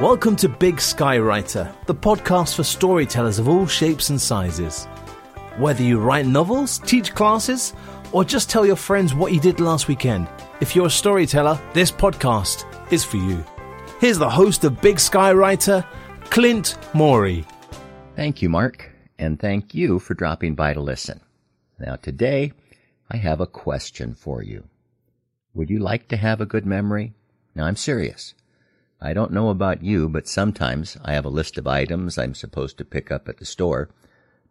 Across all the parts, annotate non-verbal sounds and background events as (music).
Welcome to Big Sky Writer, the podcast for storytellers of all shapes and sizes. Whether you write novels, teach classes, or just tell your friends what you did last weekend, if you're a storyteller, this podcast is for you. Here's the host of Big Sky Writer, Clint Morey. Thank you, Mark, and thank you for dropping by to listen. Now, today, I have a question for you. Would you like to have a good memory? Now, I'm serious. I don't know about you, but sometimes I have a list of items I'm supposed to pick up at the store,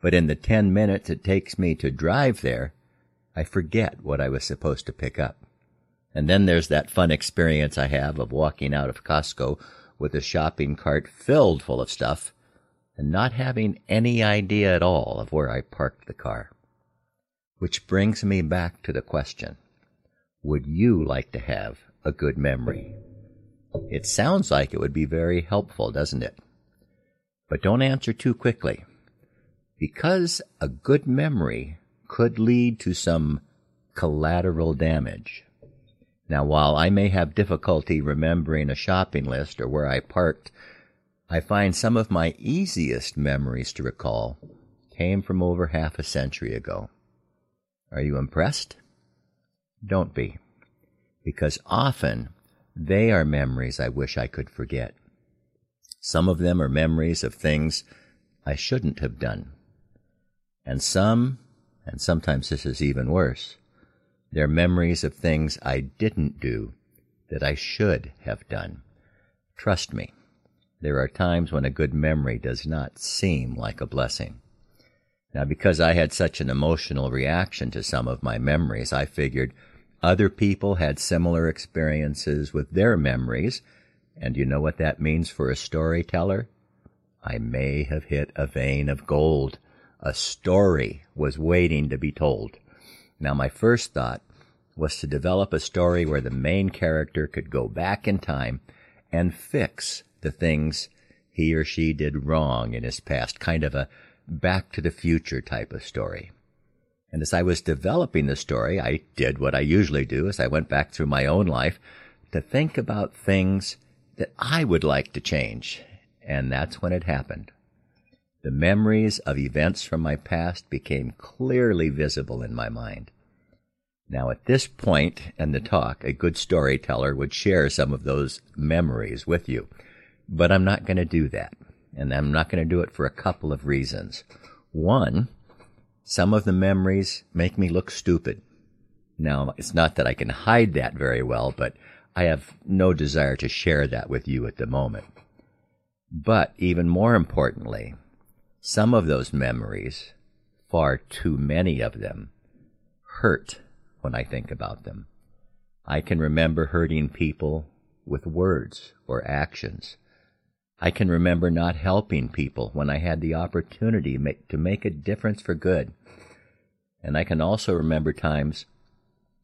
but in the 10 minutes it takes me to drive there, I forget what I was supposed to pick up. And then there's that fun experience I have of walking out of Costco with a shopping cart filled full of stuff and not having any idea at all of where I parked the car. Which brings me back to the question Would you like to have a good memory? It sounds like it would be very helpful, doesn't it? But don't answer too quickly. Because a good memory could lead to some collateral damage. Now, while I may have difficulty remembering a shopping list or where I parked, I find some of my easiest memories to recall came from over half a century ago. Are you impressed? Don't be. Because often they are memories I wish I could forget. Some of them are memories of things I shouldn't have done. And some, and sometimes this is even worse, they're memories of things I didn't do that I should have done. Trust me, there are times when a good memory does not seem like a blessing. Now, because I had such an emotional reaction to some of my memories, I figured other people had similar experiences with their memories, and you know what that means for a storyteller? I may have hit a vein of gold. A story was waiting to be told. Now, my first thought was to develop a story where the main character could go back in time and fix the things he or she did wrong in his past, kind of a back to the future type of story. And as I was developing the story, I did what I usually do as I went back through my own life to think about things that I would like to change. And that's when it happened. The memories of events from my past became clearly visible in my mind. Now, at this point in the talk, a good storyteller would share some of those memories with you. But I'm not going to do that. And I'm not going to do it for a couple of reasons. One, some of the memories make me look stupid. Now, it's not that I can hide that very well, but I have no desire to share that with you at the moment. But even more importantly, some of those memories, far too many of them, hurt when I think about them. I can remember hurting people with words or actions. I can remember not helping people when I had the opportunity to make a difference for good. And I can also remember times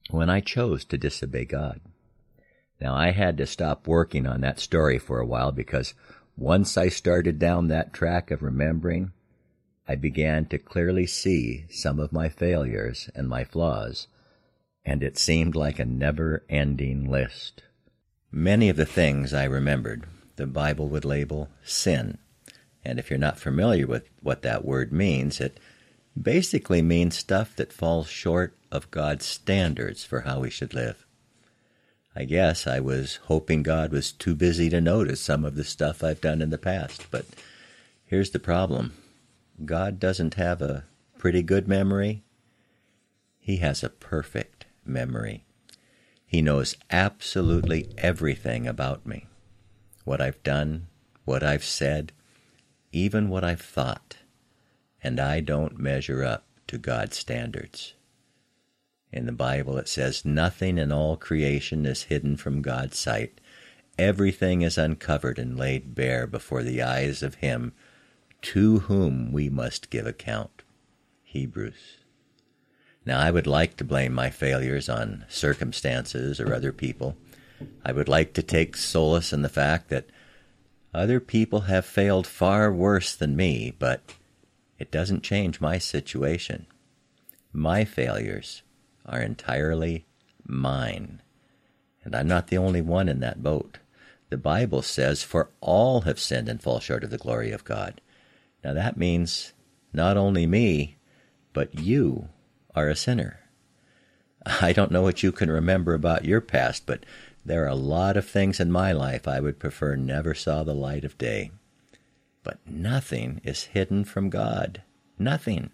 when I chose to disobey God. Now, I had to stop working on that story for a while because once I started down that track of remembering, I began to clearly see some of my failures and my flaws, and it seemed like a never ending list. Many of the things I remembered the Bible would label sin. And if you're not familiar with what that word means, it basically means stuff that falls short of God's standards for how we should live. I guess I was hoping God was too busy to notice some of the stuff I've done in the past, but here's the problem God doesn't have a pretty good memory, He has a perfect memory. He knows absolutely everything about me what I've done, what I've said, even what I've thought, and I don't measure up to God's standards. In the Bible, it says, Nothing in all creation is hidden from God's sight. Everything is uncovered and laid bare before the eyes of Him to whom we must give account. Hebrews. Now, I would like to blame my failures on circumstances or other people. I would like to take solace in the fact that other people have failed far worse than me, but it doesn't change my situation. My failures are entirely mine, and I'm not the only one in that boat. The Bible says, For all have sinned and fall short of the glory of God. Now that means not only me, but you are a sinner. (laughs) I don't know what you can remember about your past, but there are a lot of things in my life I would prefer never saw the light of day. But nothing is hidden from God. Nothing.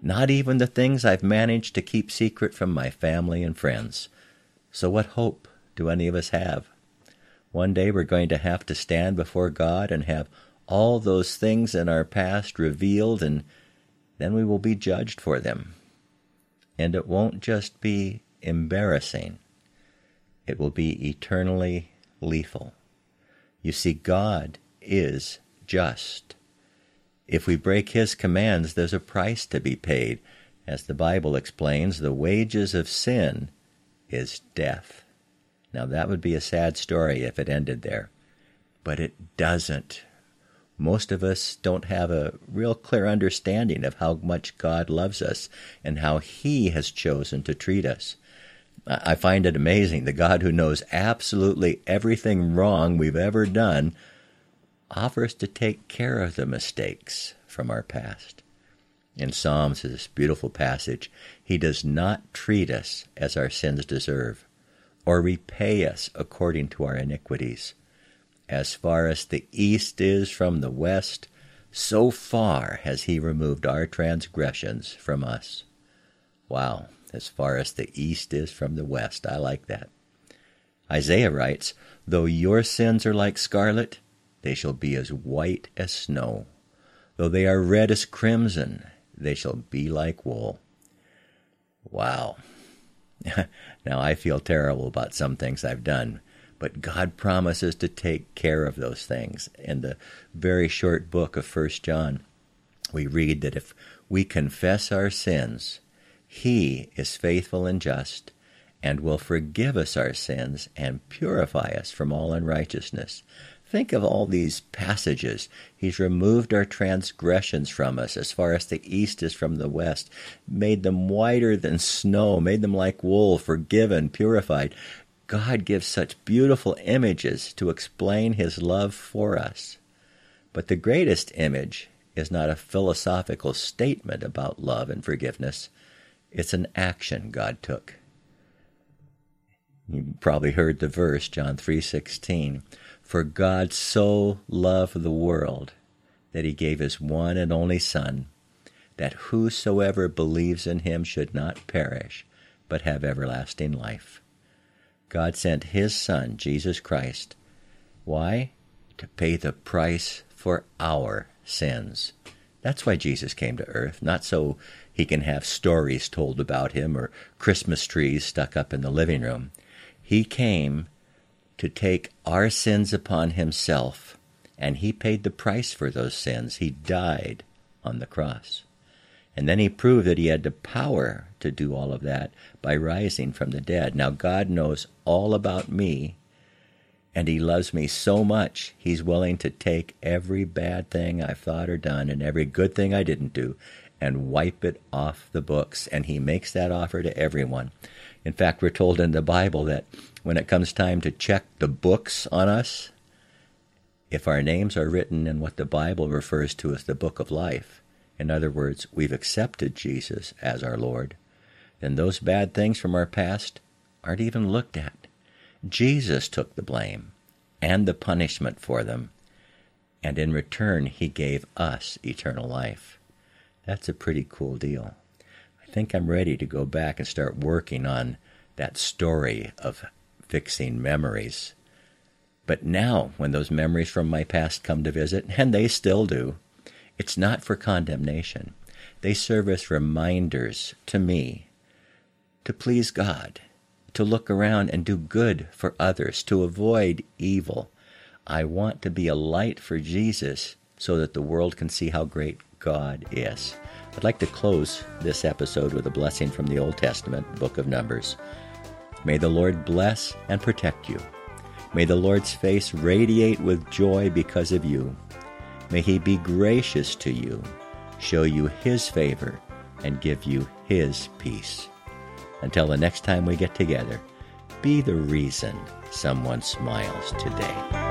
Not even the things I've managed to keep secret from my family and friends. So, what hope do any of us have? One day we're going to have to stand before God and have all those things in our past revealed, and then we will be judged for them. And it won't just be embarrassing, it will be eternally lethal. You see, God is just. If we break His commands, there's a price to be paid. As the Bible explains, the wages of sin is death. Now, that would be a sad story if it ended there, but it doesn't. Most of us don't have a real clear understanding of how much God loves us and how He has chosen to treat us. I find it amazing. The God who knows absolutely everything wrong we've ever done offers to take care of the mistakes from our past. In Psalms, this beautiful passage, He does not treat us as our sins deserve, or repay us according to our iniquities. As far as the east is from the west, so far has He removed our transgressions from us. Wow, as far as the east is from the west. I like that. Isaiah writes, Though your sins are like scarlet, they shall be as white as snow. Though they are red as crimson, they shall be like wool. Wow. (laughs) now I feel terrible about some things I've done, but God promises to take care of those things. In the very short book of First John, we read that if we confess our sins, he is faithful and just and will forgive us our sins and purify us from all unrighteousness. Think of all these passages. He's removed our transgressions from us as far as the east is from the west, made them whiter than snow, made them like wool, forgiven, purified. God gives such beautiful images to explain his love for us. But the greatest image is not a philosophical statement about love and forgiveness. It's an action God took. You probably heard the verse John 3:16 for God so loved the world that he gave his one and only Son, that whosoever believes in him should not perish, but have everlasting life. God sent his Son, Jesus Christ. Why? To pay the price for our sins. That's why Jesus came to earth, not so he can have stories told about him or Christmas trees stuck up in the living room. He came to take our sins upon himself, and he paid the price for those sins. He died on the cross. And then he proved that he had the power to do all of that by rising from the dead. Now, God knows all about me, and he loves me so much, he's willing to take every bad thing I've thought or done and every good thing I didn't do and wipe it off the books. And he makes that offer to everyone. In fact, we're told in the Bible that when it comes time to check the books on us, if our names are written in what the Bible refers to as the book of life, in other words, we've accepted Jesus as our Lord, then those bad things from our past aren't even looked at. Jesus took the blame and the punishment for them, and in return, he gave us eternal life. That's a pretty cool deal. I think I'm ready to go back and start working on that story of fixing memories. But now, when those memories from my past come to visit, (laughs) and they still do, it's not for condemnation. They serve as reminders to me to please God, to look around and do good for others, to avoid evil. I want to be a light for Jesus so that the world can see how great God is. I'd like to close this episode with a blessing from the Old Testament, book of Numbers. May the Lord bless and protect you. May the Lord's face radiate with joy because of you. May he be gracious to you, show you his favor, and give you his peace. Until the next time we get together, be the reason someone smiles today.